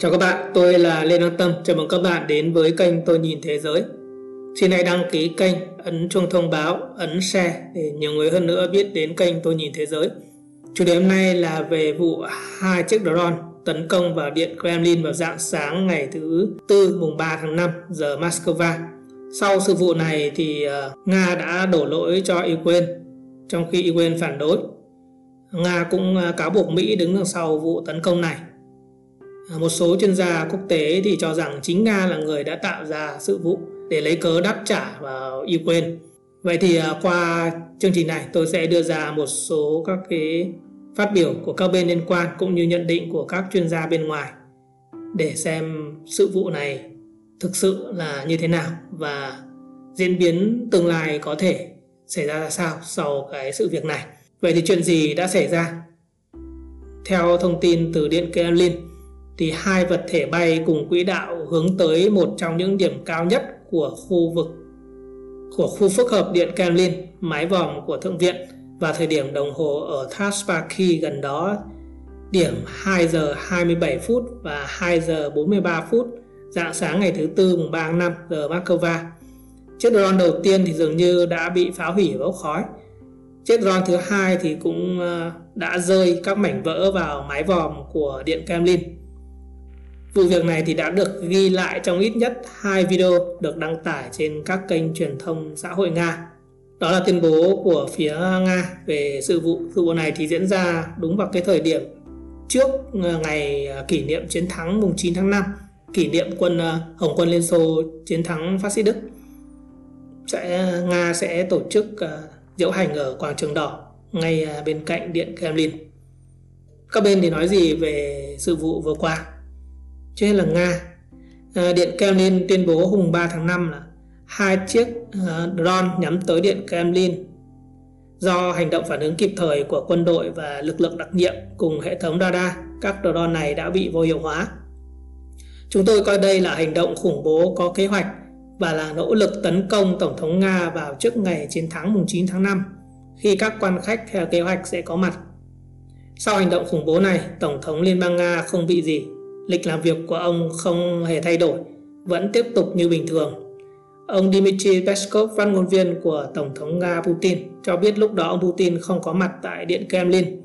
Chào các bạn, tôi là Lê Đăng Tâm. Chào mừng các bạn đến với kênh Tôi Nhìn Thế Giới. Xin hãy đăng ký kênh, ấn chuông thông báo, ấn share để nhiều người hơn nữa biết đến kênh Tôi Nhìn Thế Giới. Chủ đề hôm nay là về vụ hai chiếc drone tấn công vào điện Kremlin vào dạng sáng ngày thứ Tư mùng 3 tháng 5 giờ Moscow. Sau sự vụ này thì ờ, Nga đã đổ lỗi cho Ukraine trong khi Ukraine phản đối. Nga cũng ờ, cáo buộc Mỹ đứng đằng sau vụ tấn công này À, một số chuyên gia quốc tế thì cho rằng chính Nga là người đã tạo ra sự vụ để lấy cớ đáp trả vào Ukraine. Vậy thì à, qua chương trình này tôi sẽ đưa ra một số các cái phát biểu của các bên liên quan cũng như nhận định của các chuyên gia bên ngoài để xem sự vụ này thực sự là như thế nào và diễn biến tương lai có thể xảy ra ra sao sau cái sự việc này. Vậy thì chuyện gì đã xảy ra? Theo thông tin từ Điện Kremlin, thì hai vật thể bay cùng quỹ đạo hướng tới một trong những điểm cao nhất của khu vực của khu phức hợp điện Kremlin, mái vòm của Thượng viện và thời điểm đồng hồ ở Taspaki gần đó điểm 2 giờ 27 phút và 2 giờ 43 phút dạng sáng ngày thứ tư mùng 3 tháng 5 giờ Moscow. Chiếc drone đầu tiên thì dường như đã bị phá hủy bốc khói. Chiếc drone thứ hai thì cũng ờ, đã rơi các mảnh vỡ vào mái vòm của điện Kremlin Vụ việc này thì đã được ghi lại trong ít nhất hai video được đăng tải trên các kênh truyền thông xã hội Nga. Đó là tuyên bố của phía Nga về sự vụ. Sự vụ này thì diễn ra đúng vào cái thời điểm trước ờ, ngày ờ, kỷ niệm chiến thắng mùng 9 tháng 5, kỷ niệm quân ờ, Hồng quân Liên Xô chiến thắng phát xít Đức. Sẽ Nga sẽ tổ chức diễu hành ở quảng trường đỏ ngay bên cạnh điện Kremlin. Các bên thì nói gì về sự vụ vừa qua? Trước là Nga. À, điện Kremlin tuyên bố hôm 3 tháng 5 là hai chiếc uh, drone nhắm tới điện Kremlin do hành động phản ứng kịp thời của quân đội và lực lượng đặc nhiệm cùng hệ thống radar, các drone này đã bị vô hiệu hóa. Chúng tôi coi đây là hành động khủng bố có kế hoạch và là nỗ lực tấn công Tổng thống Nga vào trước ngày chiến thắng mùng 9 tháng 5 khi các quan khách theo kế hoạch sẽ có mặt. Sau hành động khủng bố này, Tổng thống Liên bang Nga không bị gì lịch làm việc của ông không hề thay đổi, vẫn tiếp tục như bình thường. Ông Dmitry Peskov, phát ngôn viên của Tổng thống Nga Putin, cho biết lúc đó ông Putin không có mặt tại Điện Kremlin.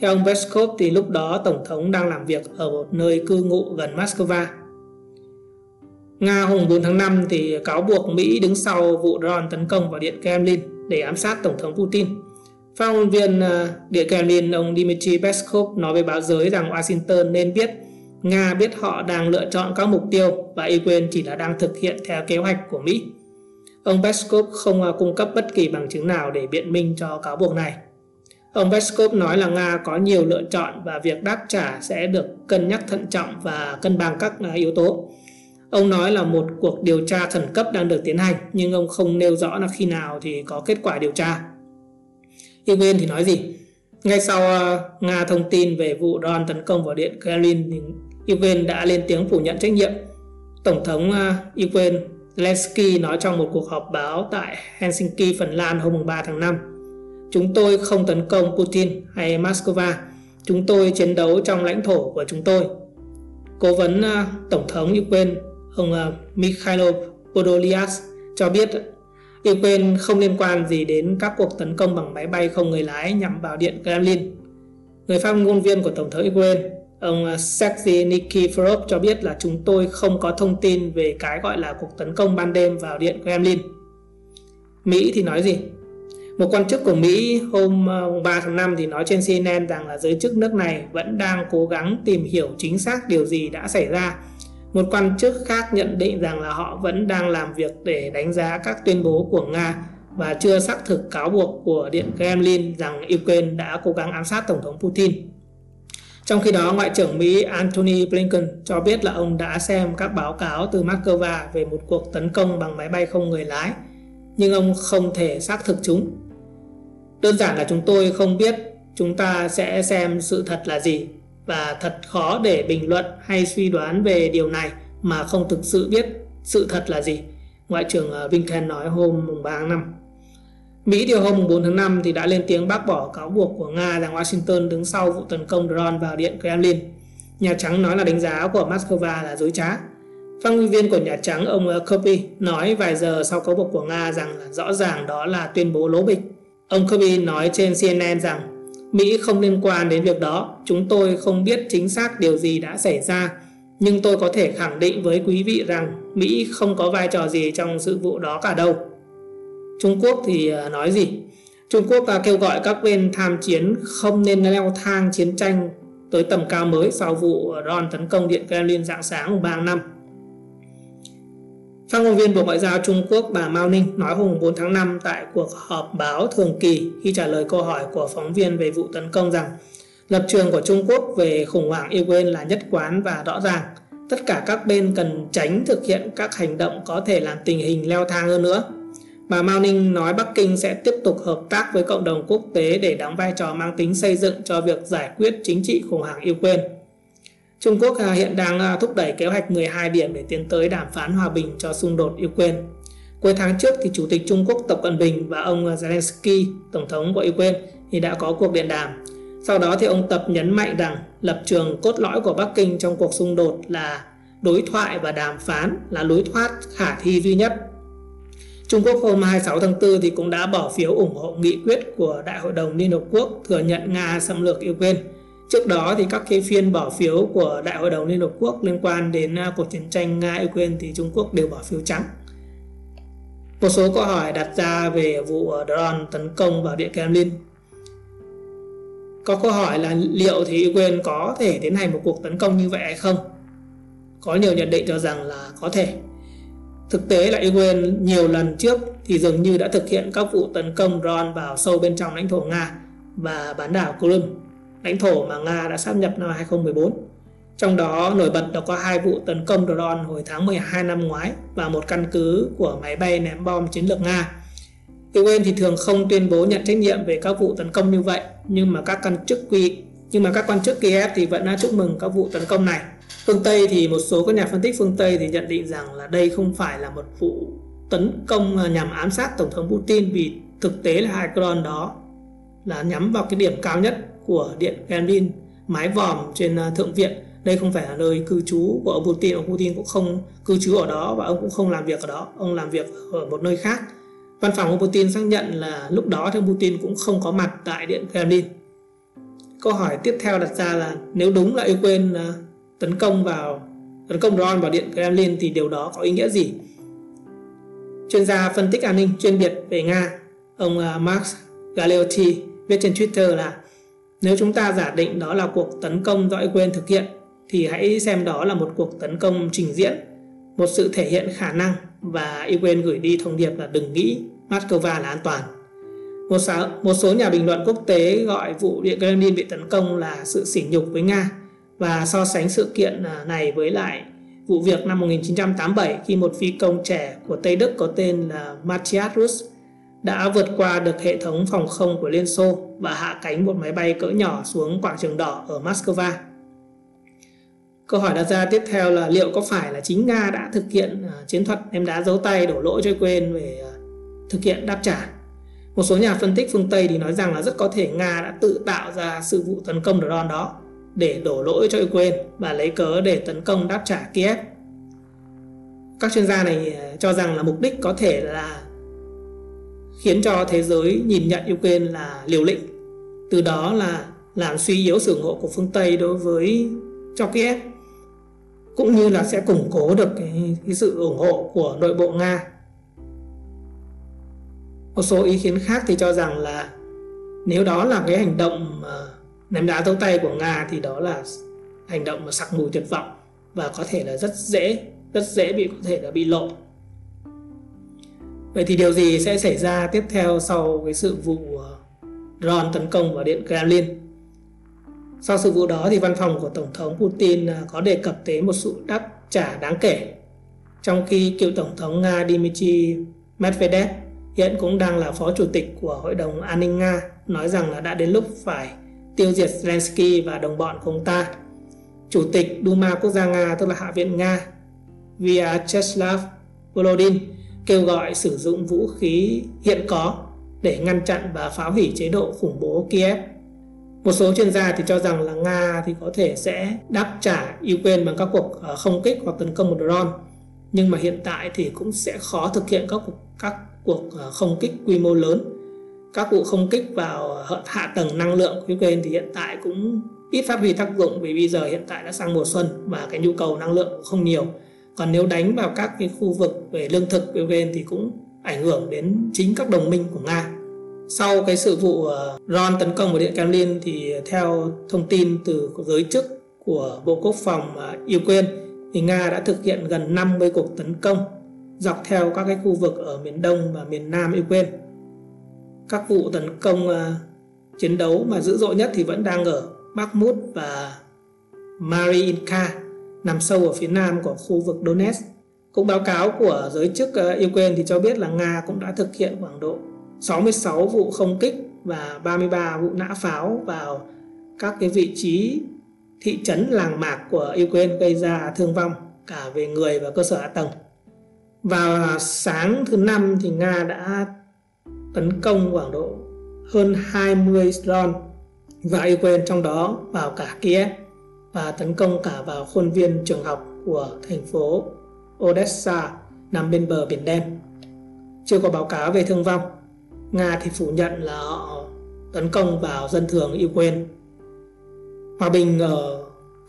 Theo ông Peskov thì lúc đó Tổng thống đang làm việc ở một nơi cư ngụ gần Moscow. Nga hôm 4 tháng 5 thì cáo buộc Mỹ đứng sau vụ drone tấn công vào Điện Kremlin để ám sát Tổng thống Putin. Phát ngôn viên ờ, Điện Kremlin ông Dmitry Peskov nói với báo giới rằng Washington nên biết Nga biết họ đang lựa chọn các mục tiêu và Ukraine chỉ là đang thực hiện theo kế hoạch của Mỹ. Ông Peskov không à, cung cấp bất kỳ bằng chứng nào để biện minh cho cáo buộc này. Ông Peskov nói là Nga có nhiều lựa chọn và việc đáp trả sẽ được cân nhắc thận trọng và cân bằng các à, yếu tố. Ông nói là một cuộc điều tra khẩn cấp đang được tiến hành, nhưng ông không nêu rõ là khi nào thì có kết quả điều tra. Ukraine thì nói gì? Ngay sau à, Nga thông tin về vụ đòn tấn công vào điện Kremlin thì Ukraine đã lên tiếng phủ nhận trách nhiệm. Tổng thống à, Ukraine Zelensky nói trong một cuộc họp báo tại Helsinki, Phần Lan hôm 3 tháng 5. Chúng tôi không tấn công Putin hay Moscow. Chúng tôi chiến đấu trong lãnh thổ của chúng tôi. Cố vấn à, Tổng thống Ukraine ông à, uh, Mikhailo Podolyak cho biết Ukraine không liên quan gì đến các cuộc tấn công bằng máy bay không người lái nhằm vào điện Kremlin. Người phát ngôn viên của Tổng thống Ukraine Ông à, Sergei Nikiforov cho biết là chúng tôi không có thông tin về cái gọi là cuộc tấn công ban đêm vào điện Kremlin. Mỹ thì nói gì? Một quan chức của Mỹ hôm à, 3 tháng 5 thì nói trên CNN rằng là giới chức nước này vẫn đang cố gắng tìm hiểu chính xác điều gì đã xảy ra. Một quan chức khác nhận định rằng là họ vẫn đang làm việc để đánh giá các tuyên bố của Nga và chưa xác thực cáo buộc của Điện Kremlin rằng Ukraine đã cố gắng ám sát Tổng thống Putin. Trong khi đó, Ngoại trưởng Mỹ Antony Blinken cho biết là ông đã xem các báo cáo từ Moscow về một cuộc tấn công bằng máy bay không người lái, nhưng ông không thể xác thực chúng. Đơn giản là chúng tôi không biết chúng ta sẽ xem sự thật là gì và thật khó để bình luận hay suy đoán về điều này mà không thực sự biết sự thật là gì. Ngoại trưởng ờ, Blinken nói hôm 3 tháng 5. Mỹ điều hôm 4 tháng 5 thì đã lên tiếng bác bỏ cáo buộc của Nga rằng Washington đứng sau vụ tấn công drone vào điện Kremlin. Nhà Trắng nói là đánh giá của Moscow là dối trá. Phát ngôn viên của Nhà Trắng ông Kirby nói vài giờ sau cáo buộc của Nga rằng là rõ ràng đó là tuyên bố lố bịch. Ông Kirby nói trên CNN rằng Mỹ không liên quan đến việc đó, chúng tôi không biết chính xác điều gì đã xảy ra, nhưng tôi có thể khẳng định với quý vị rằng Mỹ không có vai trò gì trong sự vụ đó cả đâu. Trung Quốc thì à, nói gì? Trung Quốc à, kêu gọi các bên tham chiến không nên leo thang chiến tranh tới tầm cao mới sau vụ Ron tấn công Điện Kremlin dạng sáng 3 tháng 5. Phát ngôn viên Bộ Ngoại giao Trung Quốc bà Mao Ninh nói hôm 4 tháng 5 tại cuộc họp báo thường kỳ khi trả lời câu hỏi của phóng viên về vụ tấn công rằng lập trường của Trung Quốc về khủng hoảng Ukraine là nhất quán và rõ ràng. Tất cả các bên cần tránh thực hiện các hành động có thể làm tình hình leo thang hơn nữa. Bà Mao Ninh nói Bắc Kinh sẽ tiếp tục hợp tác với cộng đồng quốc tế để đóng vai trò mang tính xây dựng cho việc giải quyết chính trị khủng hoảng Ukraine. Trung Quốc à, hiện đang à, thúc đẩy kế hoạch 12 điểm để tiến tới đàm phán hòa bình cho xung đột Ukraine. Cuối tháng trước thì Chủ tịch Trung Quốc Tập Cận Bình và ông à, Zelensky, Tổng thống của Ukraine thì đã có cuộc điện đàm. Sau đó thì ông Tập nhấn mạnh rằng lập trường cốt lõi của Bắc Kinh trong cuộc xung đột là đối thoại và đàm phán là lối thoát khả thi duy nhất. Trung Quốc hôm 26 tháng 4 thì cũng đã bỏ phiếu ủng hộ nghị quyết của Đại hội đồng Liên Hợp Quốc thừa nhận Nga xâm lược Ukraine Trước đó thì các cái phiên bỏ phiếu của Đại hội đồng Liên Hợp Quốc liên quan đến à, cuộc chiến tranh Nga-Ukraine thì Trung Quốc đều bỏ phiếu trắng. Một số câu hỏi đặt ra về vụ à, drone tấn công vào Điện Kremlin. Có câu hỏi là liệu thì Ukraine có thể tiến hành một cuộc tấn công như vậy hay không? Có nhiều nhận định cho rằng là có thể. Thực tế lại Ukraine nhiều lần trước thì dường như đã thực hiện các vụ tấn công drone vào sâu bên trong lãnh thổ Nga và bán đảo Crimea lãnh thổ mà Nga đã sáp nhập năm 2014. Trong đó nổi bật là có hai vụ tấn công drone hồi tháng 12 năm ngoái và một căn cứ của máy bay ném bom chiến lược Nga. Ukraine thì thường không tuyên bố nhận trách nhiệm về các vụ tấn công như vậy, nhưng mà các quan chức quy nhưng mà các quan chức Kiev thì vẫn đã chúc mừng các vụ tấn công này. Phương Tây thì một số các nhà phân tích phương Tây thì nhận định rằng là đây không phải là một vụ tấn công à, nhằm ám sát tổng thống Putin vì thực tế là hai drone đó là nhắm vào cái điểm cao nhất của điện Kremlin, mái vòm trên à, thượng viện. Đây không phải là nơi cư trú của ông Putin ông Putin cũng không cư trú ở đó và ông cũng không làm việc ở đó, ông làm việc ở một nơi khác. Văn phòng ông Putin xác nhận là lúc đó thì ông Putin cũng không có mặt tại điện Kremlin. Câu hỏi tiếp theo đặt ra là nếu đúng là Ukraine à, tấn công vào tấn công drone vào điện Kremlin thì điều đó có ý nghĩa gì chuyên gia phân tích an ninh chuyên biệt về Nga ông à, Max Galeotti viết trên Twitter là nếu chúng ta giả định đó là cuộc tấn công do quên thực hiện thì hãy xem đó là một cuộc tấn công trình diễn, một sự thể hiện khả năng và Ukraine gửi đi thông điệp là đừng nghĩ Moscow là an toàn. Một số, một số nhà bình luận quốc tế gọi vụ Điện Kremlin bị tấn công là sự sỉ nhục với Nga và so sánh sự kiện à, này với lại vụ việc năm 1987 khi một phi công trẻ của Tây Đức có tên là Matthias Rus đã vượt qua được hệ thống phòng không của Liên Xô và hạ cánh một máy bay cỡ nhỏ xuống quảng trường đỏ ở Moscow. Câu hỏi đặt ra tiếp theo là liệu có phải là chính Nga đã thực hiện à, chiến thuật ném đá dấu tay đổ lỗi cho quên về à, thực hiện đáp trả? Một số nhà phân tích phương Tây thì nói rằng là rất có thể Nga đã tự tạo ra sự vụ tấn công drone đó để đổ lỗi cho Ukraine và lấy cớ để tấn công đáp trả Kiev. Các chuyên gia này à, cho rằng là mục đích có thể là khiến cho thế giới nhìn nhận Ukraine là liều lĩnh từ đó là làm suy yếu sự ủng hộ của phương Tây đối với cho Kiev cũng như là sẽ củng cố được cái, cái sự ủng hộ của nội bộ Nga một số ý kiến khác thì cho rằng là nếu đó là cái hành động à, ném đá dấu tay của Nga thì đó là hành động mà sặc mùi tuyệt vọng và có thể là rất dễ rất dễ bị có thể là bị lộ Vậy thì điều gì sẽ xảy ra tiếp theo sau cái sự vụ ờ, drone tấn công vào điện Kremlin? Sau sự vụ đó thì văn phòng của Tổng thống Putin ờ, có đề cập tới một sự đáp trả đáng kể. Trong khi cựu Tổng thống Nga Dmitry Medvedev hiện cũng đang là phó chủ tịch của Hội đồng An ninh Nga nói rằng là đã đến lúc phải tiêu diệt Zelensky và đồng bọn của ông ta. Chủ tịch Duma Quốc gia Nga, tức là Hạ viện Nga, Vyacheslav Volodin, kêu gọi sử dụng vũ khí hiện có để ngăn chặn và phá hủy chế độ khủng bố Kiev. một số chuyên gia thì cho rằng là Nga thì có thể sẽ đáp trả Ukraine bằng các cuộc ờ, không kích hoặc tấn công một drone, nhưng mà hiện tại thì cũng sẽ khó thực hiện các cuộc các cuộc ờ, không kích quy mô lớn các vụ không kích vào hạ tầng năng lượng của Ukraine thì hiện tại cũng ít phát huy tác dụng vì bây giờ hiện tại đã sang mùa xuân và cái nhu cầu năng lượng không nhiều còn nếu đánh vào các cái khu vực về lương thực của Ukraine thì cũng ảnh hưởng đến chính các đồng minh của Nga sau cái sự vụ ờ, Ron tấn công vào Điện Kremlin thì theo thông tin từ giới chức của Bộ Quốc phòng ờ, Ukraine thì Nga đã thực hiện gần 50 cuộc tấn công dọc theo các cái khu vực ở miền Đông và miền Nam Ukraine. Các vụ tấn công uh, chiến đấu mà dữ dội nhất thì vẫn đang ở Bakhmut và Mariinka nằm sâu ở phía nam của khu vực Donetsk. Cũng báo cáo của giới chức ờ, uh, Ukraine thì cho biết là Nga cũng đã thực hiện khoảng độ 66 vụ không kích và 33 vụ nã pháo vào các cái vị trí thị trấn làng mạc của Ukraine gây ra thương vong cả về người và cơ sở hạ tầng. Vào sáng thứ năm thì Nga đã tấn công khoảng độ hơn 20 drone và Ukraine trong đó vào cả Kiev và tấn công cả vào khuôn viên trường học của thành phố Odessa nằm bên bờ biển đen. Chưa có báo cáo về thương vong. Nga thì phủ nhận là họ tấn công vào dân thường Ukraine hòa bình ở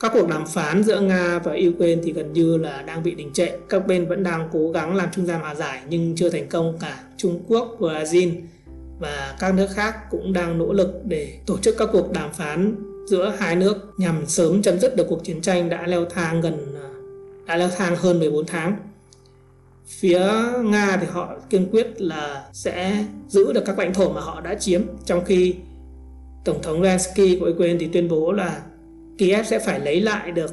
các cuộc đàm phán giữa Nga và Ukraine thì gần như là đang bị đình trệ. Các bên vẫn đang cố gắng làm trung gian hòa giải nhưng chưa thành công cả. Trung Quốc, Brazil và các nước khác cũng đang nỗ lực để tổ chức các cuộc đàm phán giữa hai nước nhằm sớm chấm dứt được cuộc chiến tranh đã leo thang gần đã leo thang hơn 14 tháng. Phía Nga thì họ kiên quyết là sẽ giữ được các lãnh thổ mà họ đã chiếm trong khi Tổng thống Zelensky của Ukraine thì tuyên bố là Kiev sẽ phải lấy lại được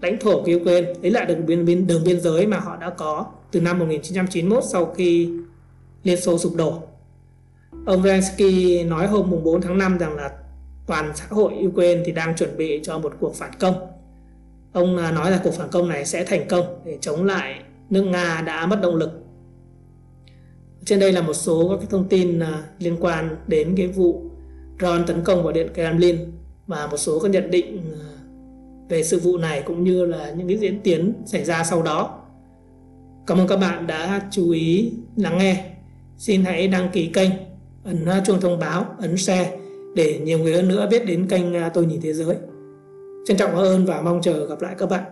lãnh thổ của Ukraine, lấy lại được biên, biên, đường biên giới mà họ đã có từ năm 1991 sau khi Liên Xô sụp đổ. Ông Zelensky nói hôm 4 tháng 5 rằng là toàn xã hội Ukraine thì đang chuẩn bị cho một cuộc phản công. Ông à, nói là cuộc phản công này sẽ thành công để chống lại nước Nga đã mất động lực. Trên đây là một số các thông tin à, liên quan đến cái vụ drone tấn công vào điện Kremlin và một số các nhận định ờ, về sự vụ này cũng như là những cái diễn tiến xảy ra sau đó. Cảm ơn các bạn đã chú ý lắng nghe. Xin hãy đăng ký kênh, ấn chuông thông báo, ấn share để nhiều người hơn nữa biết đến kênh ờ, Tôi Nhìn Thế Giới. Trân trọng cảm ơn và mong chờ gặp lại các bạn.